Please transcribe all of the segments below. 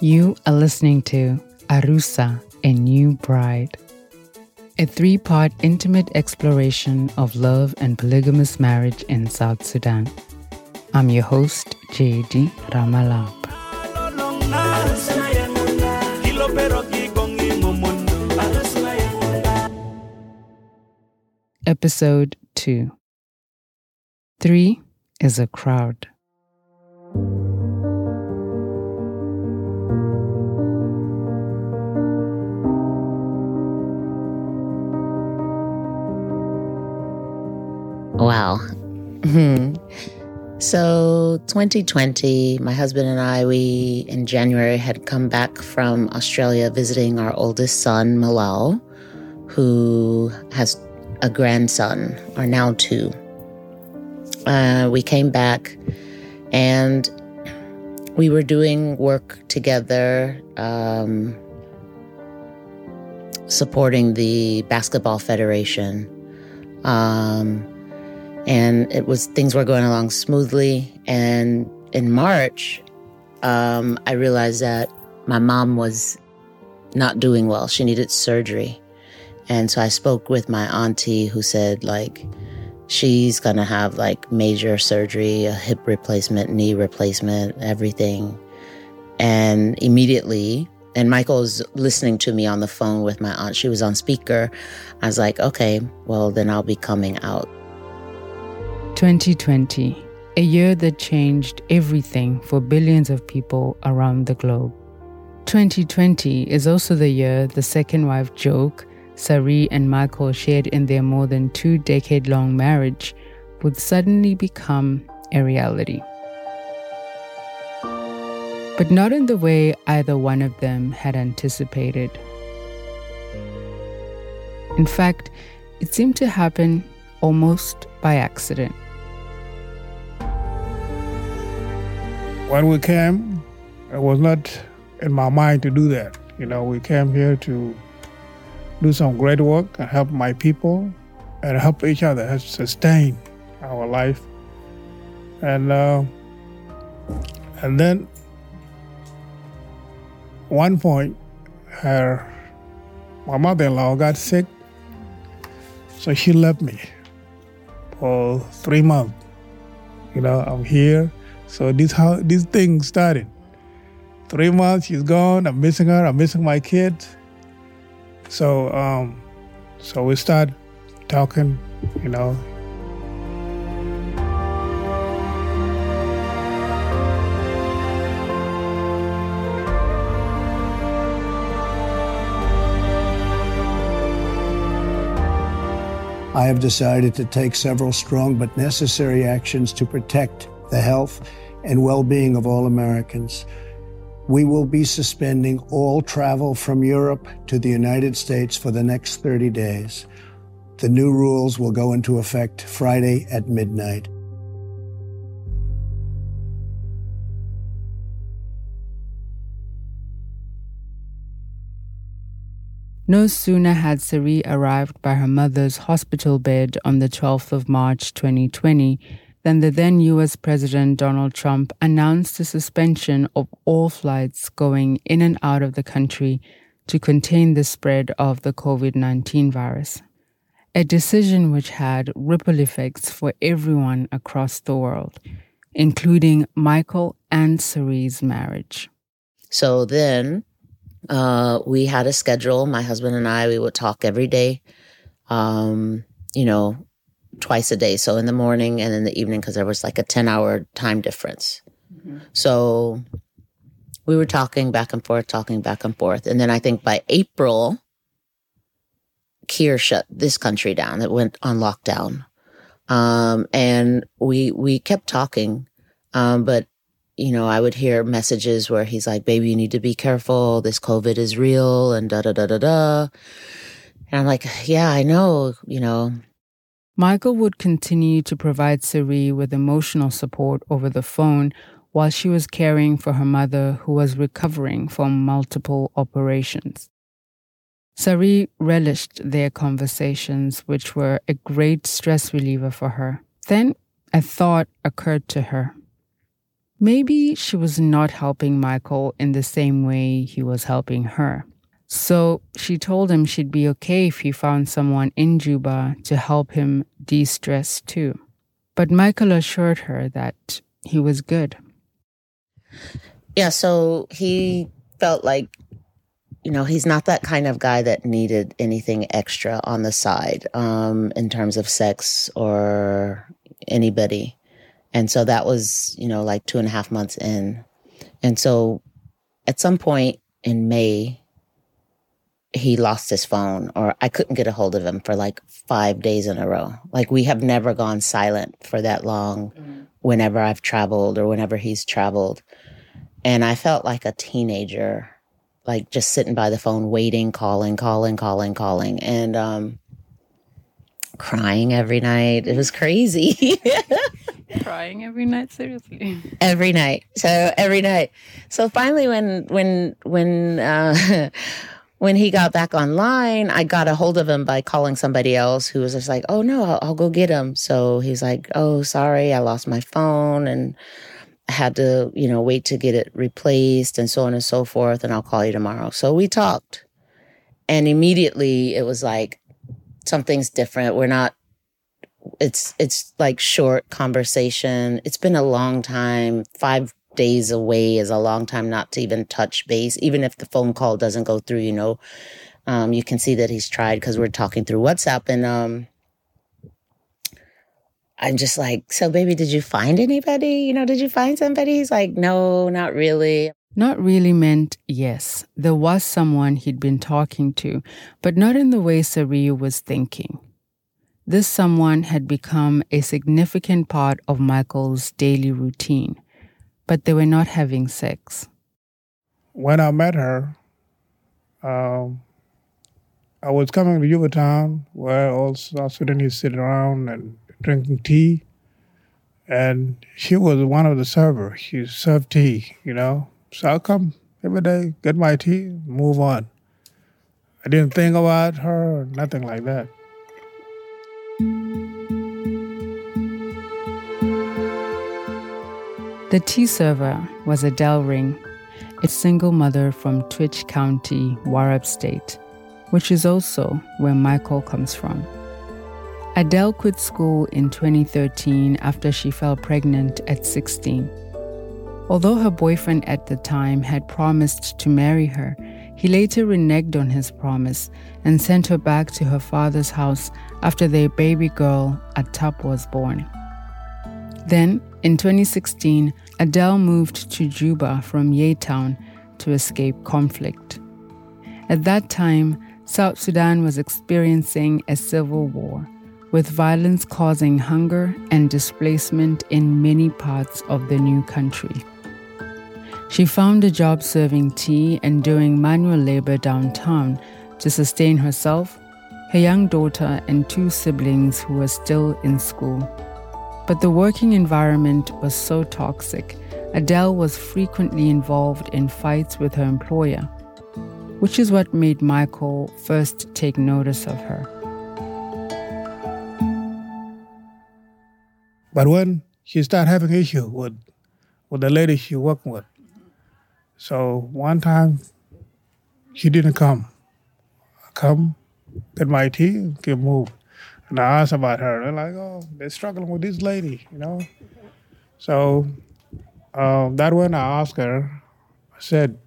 You are listening to Arusa, a New Bride, a three part intimate exploration of love and polygamous marriage in South Sudan. I'm your host, J.D. Ramalap. Episode 2 Three is a crowd. Wow. Hmm. So, 2020, my husband and I, we in January had come back from Australia visiting our oldest son, Malal, who has a grandson, or now two. Uh, we came back and we were doing work together, um, supporting the Basketball Federation. Um, and it was things were going along smoothly. And in March, um, I realized that my mom was not doing well. She needed surgery. And so I spoke with my auntie who said, like, she's to have like major surgery, a hip replacement, knee replacement, everything. And immediately, and Michael was listening to me on the phone with my aunt. She was on speaker. I was like, okay, well, then I'll be coming out. 2020, a year that changed everything for billions of people around the globe. 2020 is also the year the second wife joke Saree and Michael shared in their more than two decade long marriage would suddenly become a reality. But not in the way either one of them had anticipated. In fact, it seemed to happen almost by accident. When we came, it was not in my mind to do that. You know, we came here to do some great work and help my people and help each other and sustain our life. And uh, and then one point, her my mother-in-law got sick, so she left me for three months. You know, I'm here so this how this thing started. Three months, she's gone. I'm missing her. I'm missing my kids. So, um, so we start talking. You know, I have decided to take several strong but necessary actions to protect the health and well being of all Americans. We will be suspending all travel from Europe to the United States for the next 30 days. The new rules will go into effect Friday at midnight. No sooner had Saree arrived by her mother's hospital bed on the 12th of March 2020 then the then US President Donald Trump announced the suspension of all flights going in and out of the country to contain the spread of the COVID 19 virus. A decision which had ripple effects for everyone across the world, including Michael and Saree's marriage. So then uh, we had a schedule. My husband and I, we would talk every day. Um, you know, twice a day. So in the morning and in the evening, because there was like a 10 hour time difference. Mm-hmm. So we were talking back and forth, talking back and forth. And then I think by April, Kiir shut this country down. It went on lockdown. Um, and we, we kept talking. Um, but, you know, I would hear messages where he's like, baby, you need to be careful. This COVID is real and da, da, da, da, da. And I'm like, yeah, I know, you know, Michael would continue to provide Saree with emotional support over the phone while she was caring for her mother, who was recovering from multiple operations. Saree relished their conversations, which were a great stress reliever for her. Then a thought occurred to her. maybe she was not helping Michael in the same way he was helping her. So she told him she'd be okay if he found someone in Juba to help him de stress too. But Michael assured her that he was good. Yeah, so he felt like, you know, he's not that kind of guy that needed anything extra on the side um, in terms of sex or anybody. And so that was, you know, like two and a half months in. And so at some point in May, he lost his phone or I couldn't get a hold of him for like five days in a row. Like we have never gone silent for that long mm. whenever I've traveled or whenever he's traveled. And I felt like a teenager, like just sitting by the phone, waiting, calling, calling, calling, calling, and um, crying every night. It was crazy. crying every night, seriously. Every night. So every night. So finally, when when when. Uh, when he got back online, I got a hold of him by calling somebody else who was just like, "Oh no, I'll, I'll, go get him." So he's like, "Oh, sorry, I lost my phone and I had to, you know, wait to get it replaced and so on and so forth, and I'll call you tomorrow." So we talked, and immediately it was like something's different. We're not. It's it's like short conversation. It's been a long time. Five days away is a long time not to even touch base. Even if the phone call doesn't go through, you know, um, you can see that he's tried because we're talking through WhatsApp. And um, I'm just like, so baby, did you find anybody? You know, did you find somebody? He's like, no, not really. Not really meant yes. There was someone he'd been talking to, but not in the way Saree was thinking. This someone had become a significant part of Michael's daily routine but they were not having sex. When I met her, um, I was coming to Yucatan where all South Sudanese sit around and drinking tea. And she was one of the servers. She served tea, you know. So i come every day, get my tea, move on. I didn't think about her nothing like that. The tea server was Adhel Ring, a single mother from Twic County, Warrap State, which is also where Michael comes from. Adhel quit school in 2013 after she fell pregnant at 16. Although her boyfriend at the time had promised to marry her, he later reneged on his promise and sent her back to her father's house after their baby girl, Atap, was born. Then, in 2016, Adhel moved to Juba from Yei-Town to escape conflict. At that time, South Sudan was experiencing a civil war, with violence causing hunger and displacement in many parts of the new country. She found a job serving tea and doing manual labor downtown to sustain herself, her young daughter, and two siblings who were still in school. But the working environment was so toxic, Adhel was frequently involved in fights with her employer, which is what made Michael first take notice of her. But when she started having issue with with the lady she worked with, so one time she didn't come. I come, get my tea, get moved. And I asked about her. They're like, oh, they're struggling with this lady, you know. So um, that when I asked her, I said,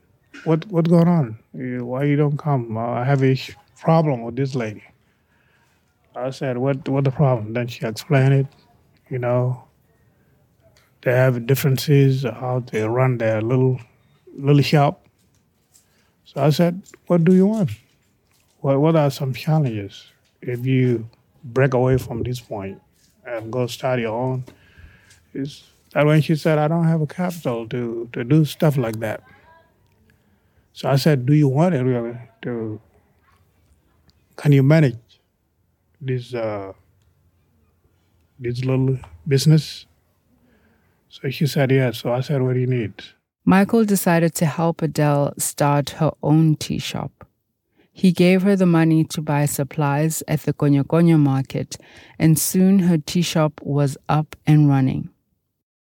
"What what's going on? Why you don't come? Uh, I have a problem with this lady." I said, "What what the problem?" Then she explained it. You know, they have differences how they run their little little shop. So I said, "What do you want? What what are some challenges if you break away from this point and go start your own. Is that when she said, I don't have a capital to, to do stuff like that. So I said, Do you want it really? To can you manage this uh, this little business? So she said yes. So I said, What do you need? Michael decided to help Adhel start her own tea shop. He gave her the money to buy supplies at the Coño market, and soon her tea shop was up and running.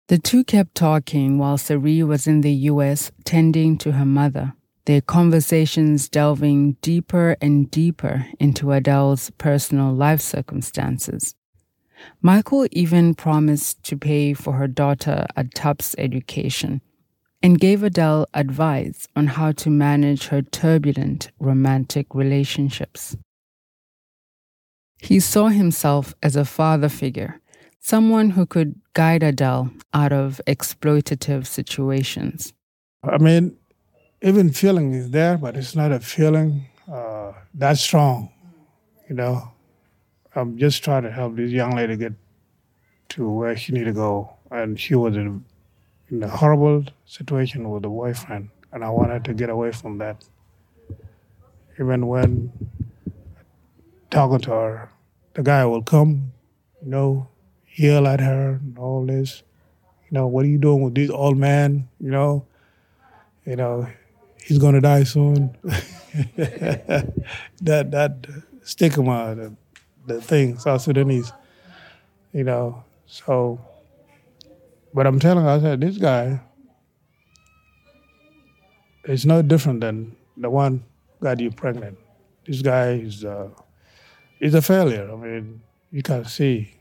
The two kept talking while Saree was in the US tending to her mother, their conversations delving deeper and deeper into Adhel's personal life circumstances. Michael even promised to pay for her daughter Atap's education and gave Adhel advice on how to manage her turbulent romantic relationships. He saw himself as a father figure, someone who could guide Adhel out of exploitative situations. I mean, even feeling is there, but it's not a feeling uh, that strong, you know. I'm just trying to help this young lady get to where she need to go, and she was in, in a horrible situation with a boyfriend, and I wanted to get away from that. Even when talking to her, the guy will come, you know, yell at her and all this. You know, what are you doing with this old man? You know, you know, he's gonna die soon. that that stigma, the, the thing, South Sudanese. You know, so. But I'm telling her, I said, this guy is no different than the one got you pregnant. This guy is uh, is a failure. I mean, you can see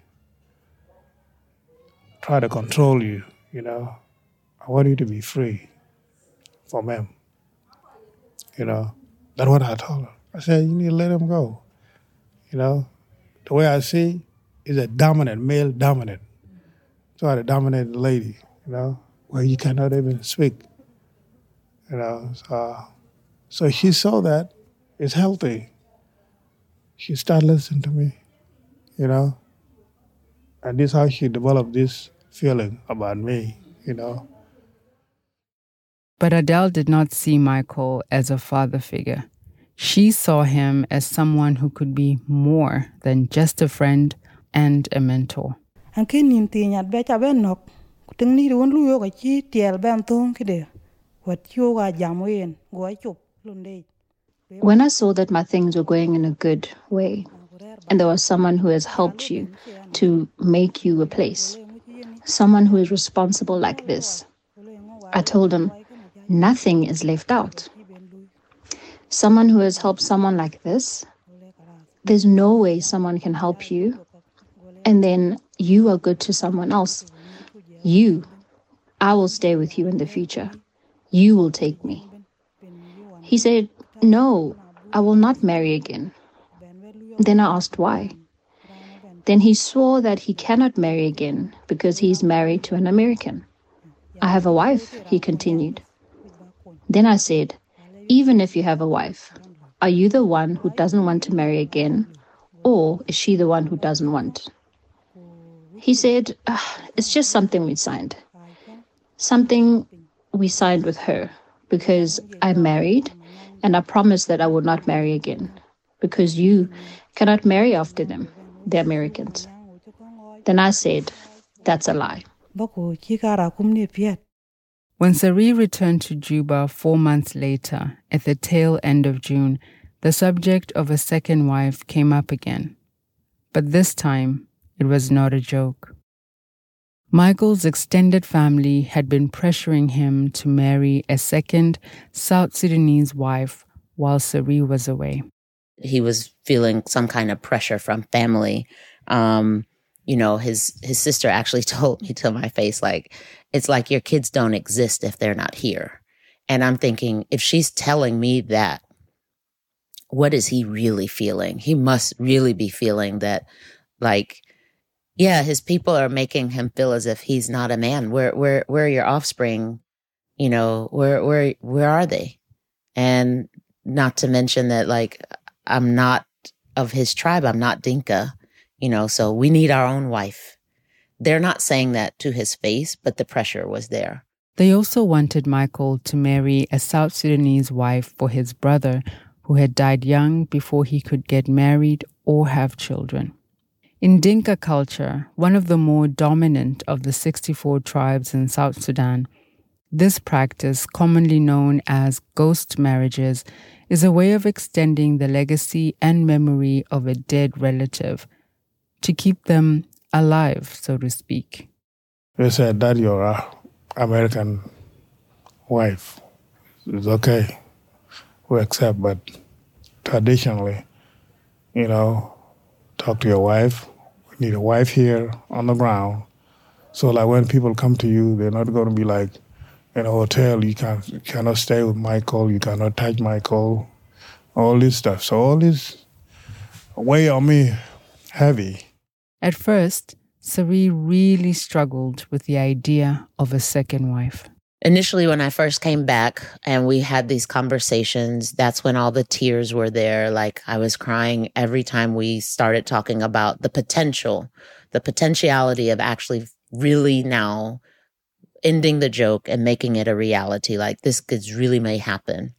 try to control you, you know. I want you to be free from him. You know, that's what I told her. I said, you need to let him go. You know, the way I see is a dominant, male dominant. Try to dominate the lady, you know, where you cannot even speak. You know, so, so she saw that it's healthy. She started listening to me, you know. And this is how she developed this feeling about me, you know. But Adhel did not see Michael as a father figure. She saw him as someone who could be more than just a friend and a mentor. When I saw that my things were going in a good way, and there was someone who has helped you to make you a place, someone who is responsible like this. I told him, nothing is left out. Someone who has helped someone like this, there's no way someone can help you and then you are good to someone else. You, I will stay with you in the future. You will take me. He said, No, I will not marry again. Then I asked why. Then he swore that he cannot marry again because he is married to an American. I have a wife, he continued. Then I said, Even if you have a wife, are you the one who doesn't want to marry again, or is she the one who doesn't want? He said, ah, It's just something we signed. Something we signed with her because I'm married and I promised that I would not marry again because you cannot marry after them the Americans. Then I said, That's a lie. When Saree returned to Juba four months later, at the tail end of June, the subject of a second wife came up again. But this time, it was not a joke. Michael's extended family had been pressuring him to marry a second South Sudanese wife while Saree was away he was feeling some kind of pressure from family. Um, you know, his his sister actually told me to my face, like, it's like your kids don't exist if they're not here. And I'm thinking, if she's telling me that, what is he really feeling? He must really be feeling that, like, yeah, his people are making him feel as if he's not a man. Where where where are your offspring? You know, where where where are they? And not to mention that like I'm not of his tribe. I'm not Dinka, you know, so we need our own wife. They're not saying that to his face, but the pressure was there. They also wanted Michael to marry a South Sudanese wife for his brother, who had died young before he could get married or have children. In Dinka culture, one of the more dominant of the 64 tribes in South Sudan, this practice, commonly known as ghost marriages, is a way of extending the legacy and memory of a dead relative to keep them alive, so to speak. They said that you're your uh, American wife is okay. We accept, but traditionally, you know, talk to your wife. Need a wife here on the ground. So like when people come to you, they're not going to be like in a hotel. You can cannot stay with Michael. You cannot touch Michael. All this stuff. So all this weigh on me heavy. At first, Saree really struggled with the idea of a second wife. Initially, when I first came back and we had these conversations, that's when all the tears were there. Like I was crying every time we started talking about the potential, the potentiality of actually really now ending the joke and making it a reality. Like this could really may happen.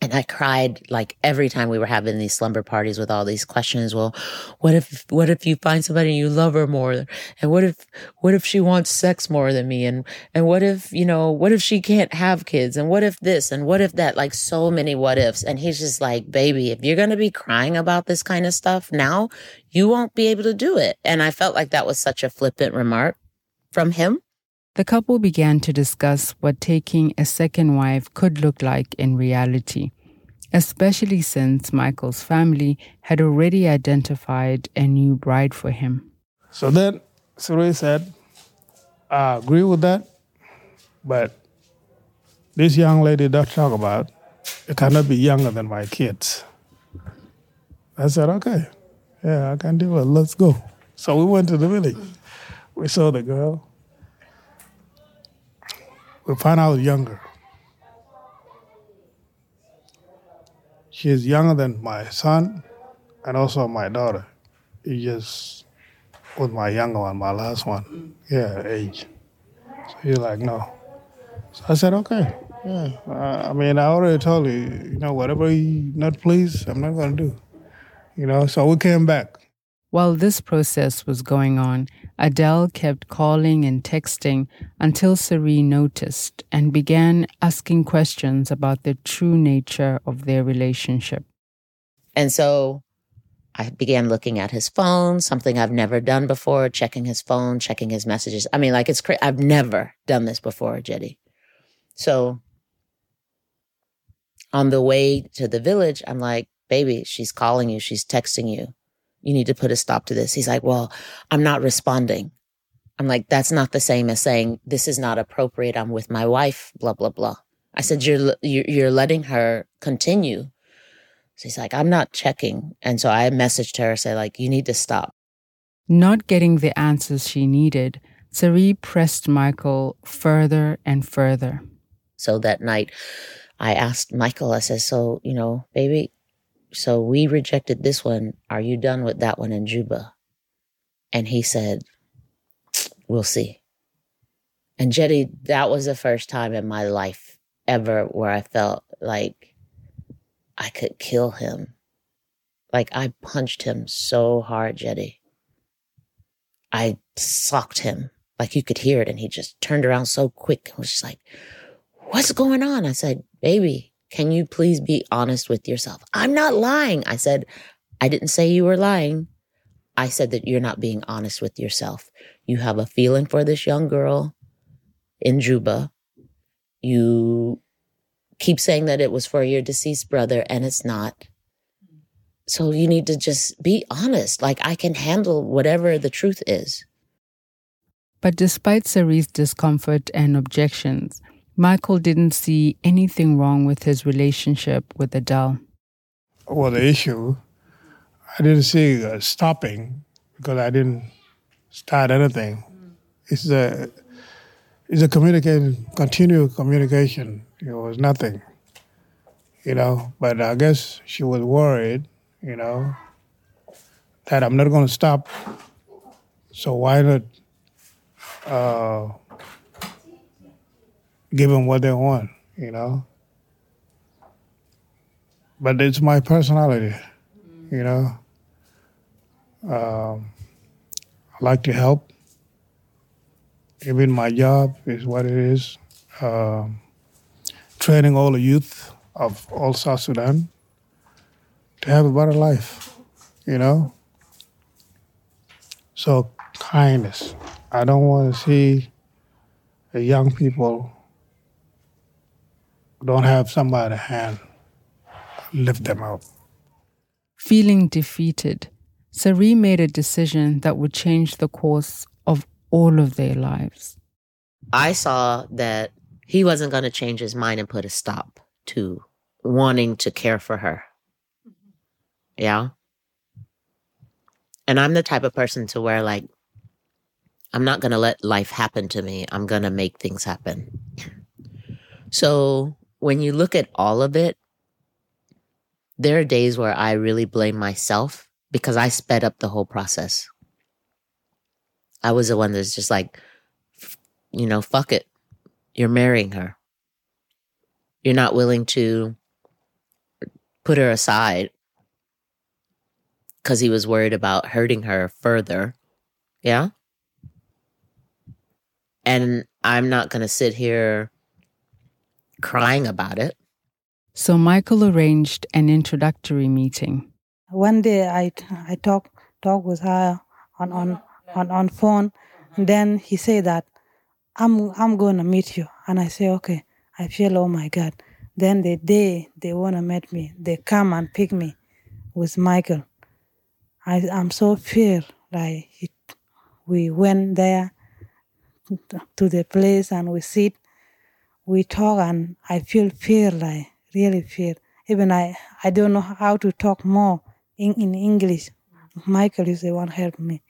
And I cried like every time we were having these slumber parties with all these questions. Well, what if, what if you find somebody you love her more? And what if, what if she wants sex more than me? And, and what if, you know, what if she can't have kids? And what if this? And what if that? Like so many what ifs. And he's just like, baby, if you're going to be crying about this kind of stuff now, you won't be able to do it. And I felt like that was such a flippant remark from him. The couple began to discuss what taking a second wife could look like in reality, especially since Michael's family had already identified a new bride for him. So then Saree said, I agree with that, but this young lady that talk about, it cannot be younger than my kids. I said, okay, yeah, I can do it. Let's go. So we went to the village. We saw the girl we found out younger. She's younger than my son and also my daughter. He just with my younger one, my last one. Yeah, age. So he's like, no. So I said, okay. Yeah. Uh, I mean, I already told you, you know, whatever you not pleased, I'm not going to do. You know, so we came back. While this process was going on, Adhel kept calling and texting until Saree noticed and began asking questions about the true nature of their relationship. And so I began looking at his phone, something I've never done before, checking his phone, checking his messages. I mean, like it's crazy. I've never done this before, Jetty. So on the way to the village, I'm like, baby, she's calling you, she's texting you you need to put a stop to this. He's like, well, I'm not responding. I'm like, that's not the same as saying this is not appropriate. I'm with my wife, blah, blah, blah. I said, you're, you're letting her continue. So he's like, I'm not checking. And so I messaged her, say like, you need to stop. Not getting the answers she needed, Saree pressed Michael further and further. So that night, I asked Michael, I said, so, you know, baby, so we rejected this one. Are you done with that one in Juba? And he said, We'll see. And Jetty, that was the first time in my life ever where I felt like I could kill him. Like I punched him so hard, Jetty. I socked him. Like you could hear it. And he just turned around so quick and was just like, What's going on? I said, Baby, can you please be honest with yourself? I'm not lying. I said, I didn't say you were lying. I said that you're not being honest with yourself. You have a feeling for this young girl in Juba. You keep saying that it was for your deceased brother, and it's not. So you need to just be honest. Like, I can handle whatever the truth is. But despite Saree's discomfort and objections, Michael didn't see anything wrong with his relationship with Adhel. Well, the issue, I didn't see uh, stopping because I didn't start anything. It's a it's a communication, continual communication. It was nothing, you know. But I guess she was worried, you know, that I'm not going to stop. So why not uh, give them what they want, you know. But it's my personality, you know. Um, I like to help. Even my job is what it is. Um, training all the youth of all South Sudan to have a better life, you know. So kindness, I don't want to see young people don't have somebody hand lift them up. Feeling defeated, Saree made a decision that would change the course of all of their lives. I saw that he wasn't going to change his mind and put a stop to wanting to care for her. Mm-hmm. Yeah. And I'm the type of person to where, like, I'm not going to let life happen to me. I'm going to make things happen. So when you look at all of it, there are days where I really blame myself because I sped up the whole process. I was the one that's just like, you know, fuck it. You're marrying her. You're not willing to put her aside because he was worried about hurting her further. Yeah. And I'm not going to sit here crying about it. So Michael arranged an introductory meeting. One day I, I talk talk with her on, on, on, on phone. And then he said that I'm I'm gonna meet you. And I say, okay. I feel oh my God. Then the day they wanna meet me, they come and pick me with Michael. I I'm so fear like it, we went there to the place and we sit, we talk and I feel fear like really fear. Even I, I don't know how to talk more in, in English. Michael is the one help me.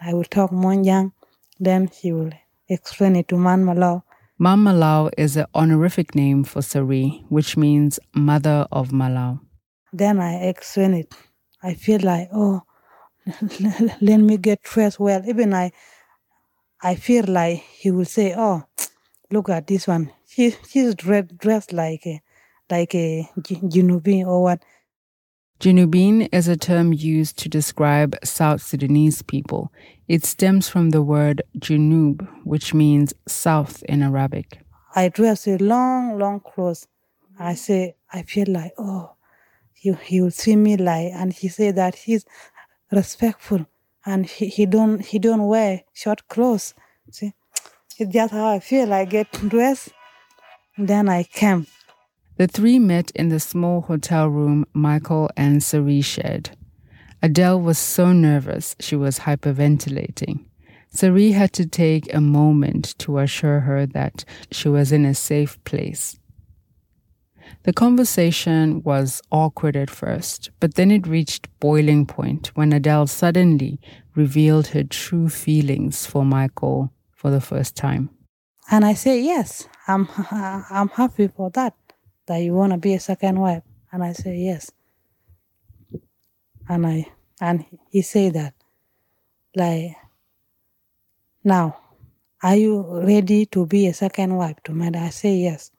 I will talk young, then he will explain it to Man Malau. Man Malau is an honorific name for Saree, which means mother of Malau. Then I explain it. I feel like, oh, let me get dressed well. Even I, I feel like he will say, oh, look at this one. She, she's dressed like a, like a Junubin or what. Junubin is a term used to describe South Sudanese people. It stems from the word Junub, which means south in Arabic. I dress a long, long clothes. I say, I feel like, oh, he, he will see me like, and he say that he's respectful and he, he don't he don't wear short clothes. See, it's just how I feel. I get dressed, then I came. The three met in the small hotel room Michael and Saree shared. Adhel was so nervous she was hyperventilating. Saree had to take a moment to assure her that she was in a safe place. The conversation was awkward at first, but then it reached boiling point when Adhel suddenly revealed her true feelings for Michael for the first time. And I say, yes, I'm, I'm happy for that that you want to be a second wife? And I say, yes. And I and he say that, like, now, are you ready to be a second wife to me? I say yes.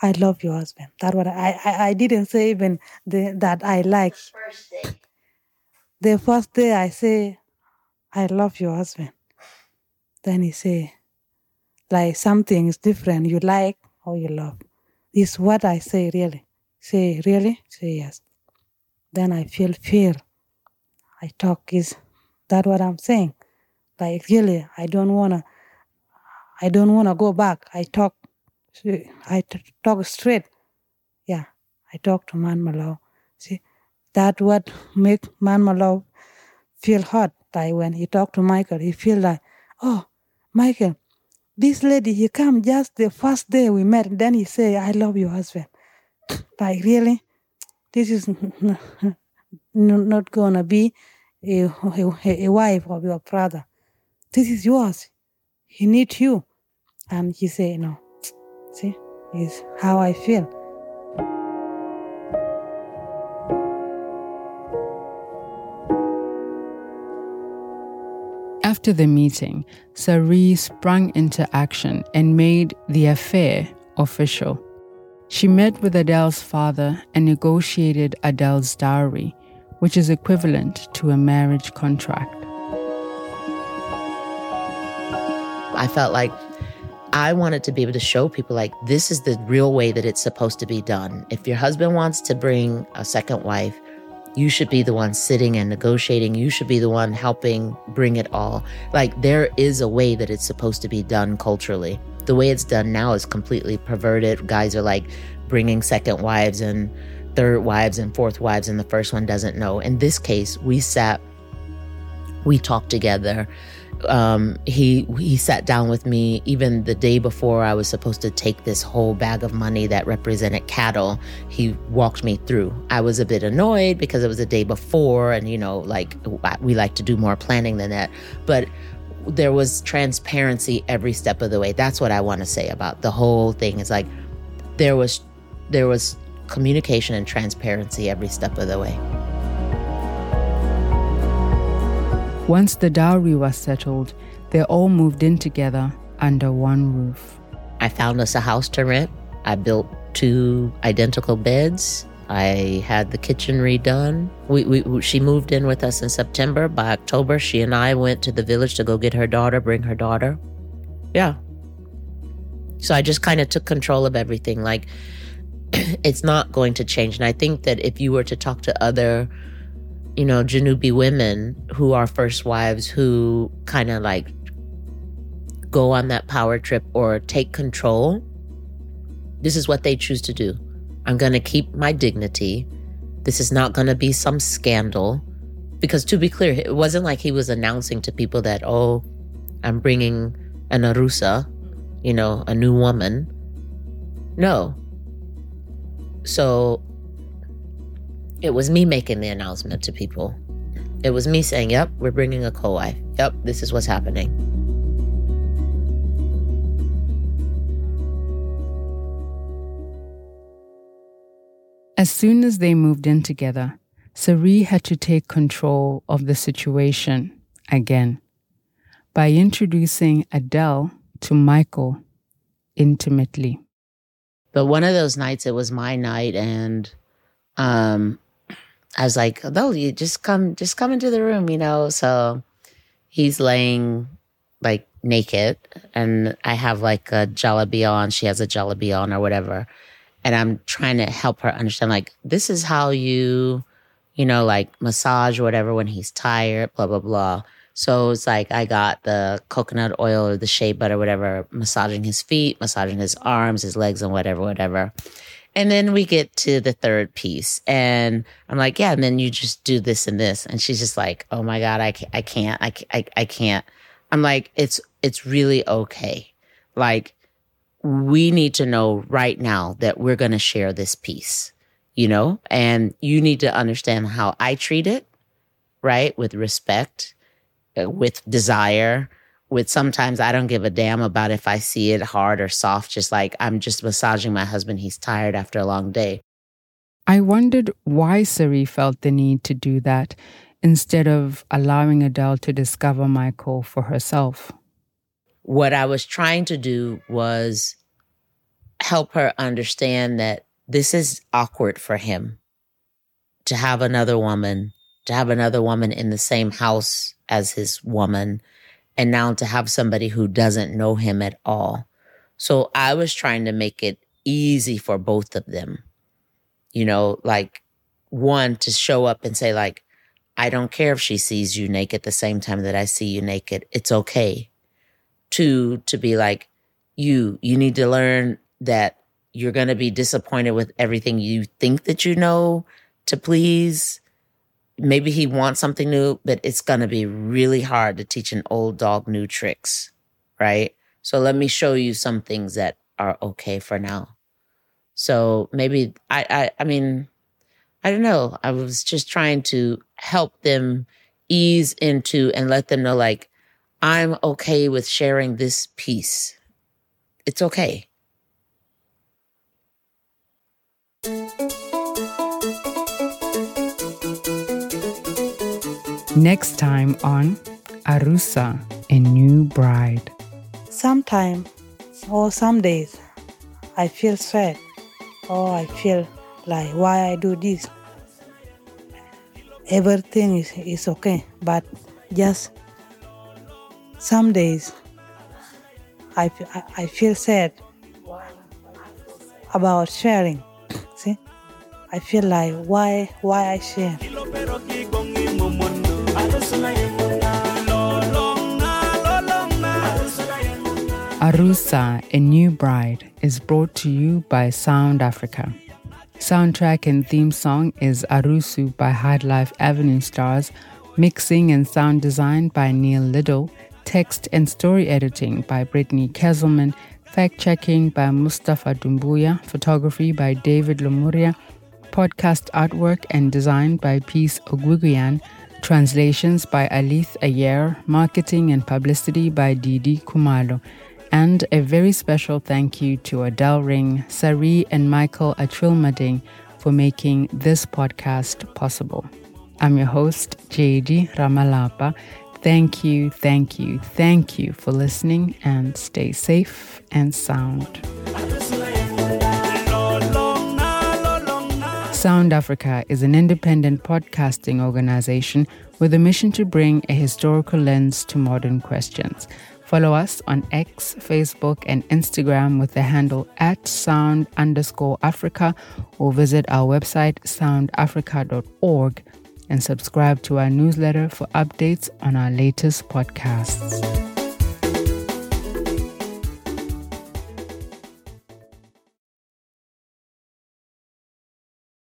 I love your husband. That what I, I, I didn't say even the, that I like. First day. The first day I say, I love your husband. Then he say, like something is different. You like, how you love. Is what I say really. Say really? Say yes. Then I feel fear. I talk is that what I'm saying? Like really, I don't wanna I don't wanna go back. I talk I talk straight. Yeah. I talk to Man Malau. See, that what make Man Malau feel hot. Like when he talk to Michael, he feel like, oh, Michael, this lady, he come just the first day we met. Then he say, I love your husband. like, really? This is not gonna be a, a, a wife of your brother. This is yours. He need you. And he say, no. See, is how I feel. After the meeting, Saree sprung into action and made the affair official. She met with Adhel's father and negotiated Adhel's dowry, which is equivalent to a marriage contract. I felt like I wanted to be able to show people like this is the real way that it's supposed to be done. If your husband wants to bring a second wife, you should be the one sitting and negotiating. You should be the one helping bring it all. Like there is a way that it's supposed to be done culturally. The way it's done now is completely perverted. Guys are like bringing second wives and third wives and fourth wives, and the first one doesn't know. In this case, we sat, we talked together um, he he sat down with me even the day before I was supposed to take this whole bag of money that represented cattle. He walked me through. I was a bit annoyed because it was the day before, and you know, like we like to do more planning than that. But there was transparency every step of the way. That's what I want to say about the whole thing. Is like there was there was communication and transparency every step of the way. Once the dowry was settled, they all moved in together under one roof. I found us a house to rent. I built two identical beds. I had the kitchen redone. We, we, she moved in with us in September. By October, she and I went to the village to go get her daughter, bring her daughter. Yeah. So I just kind of took control of everything. Like, it's not going to change. And I think that if you were to talk to other you know, Janubi women who are first wives who kind of like go on that power trip or take control. This is what they choose to do. I'm going to keep my dignity. This is not going to be some scandal. Because to be clear, it wasn't like he was announcing to people that, oh, I'm bringing an Arusa, you know, a new woman. No. So it was me making the announcement to people. It was me saying, Yep, we're bringing a co wife. Yep, this is what's happening. As soon as they moved in together, Saree had to take control of the situation again by introducing Adhel to Michael intimately. But one of those nights, it was my night, and um, I was like, no, you just come, just come into the room, you know? So he's laying like naked and I have like a jalabi on. She has a jalabi on or whatever. And I'm trying to help her understand like, this is how you, you know, like massage or whatever when he's tired, blah, blah, blah. So it's like I got the coconut oil or the shea butter, whatever, massaging his feet, massaging his arms, his legs, and whatever, whatever. And then we get to the third piece and I'm like, yeah, and then you just do this and this. And she's just like, oh my God, I I can't, I, I, I can't. I'm like, it's, it's really okay. Like we need to know right now that we're going to share this piece, you know, and you need to understand how I treat it, right? With respect, uh, with desire, with sometimes I don't give a damn about if I see it hard or soft, just like I'm just massaging my husband. He's tired after a long day. I wondered why Saree felt the need to do that instead of allowing Adhel to discover Michael for herself. What I was trying to do was help her understand that this is awkward for him to have another woman, to have another woman in the same house as his woman and now to have somebody who doesn't know him at all. So I was trying to make it easy for both of them. You know, like one to show up and say like I don't care if she sees you naked the same time that I see you naked. It's okay. Two to be like you you need to learn that you're going to be disappointed with everything you think that you know to please maybe he wants something new, but it's going to be really hard to teach an old dog new tricks, right? So let me show you some things that are okay for now. So maybe I, I, I mean, I don't know. I was just trying to help them ease into and let them know, like, I'm okay with sharing this piece. It's okay. Next time on Arusa, a new bride. Sometimes or some days I feel sad or I feel like why I do this. Everything is, is okay, but just some days I, I feel sad about sharing. See? I feel like why why I share. Arusa, a New Bride, is brought to you by Sound Africa. Soundtrack and theme song is Arusu by Hardlife Avenue Stars, mixing and sound design by Neil Liddell, text and story editing by Brittany Kesselman, fact checking by Mustapha Dumbuya, photography by David Lomuria, podcast artwork and design by Peace Ogwigwiyan, translations by Alith Ayer, marketing and publicity by Didi Khumalo. And a very special thank you to Adhel Ring, Saree, and Michael Achuil Mading for making this podcast possible. I'm your host, JD Ramalapa. Thank you, thank you, thank you for listening and stay safe and sound. Sound Africa is an independent podcasting organization with a mission to bring a historical lens to modern questions. Follow us on X, Facebook, and Instagram with the handle at sound underscore Africa or visit our website soundafrica.org and subscribe to our newsletter for updates on our latest podcasts.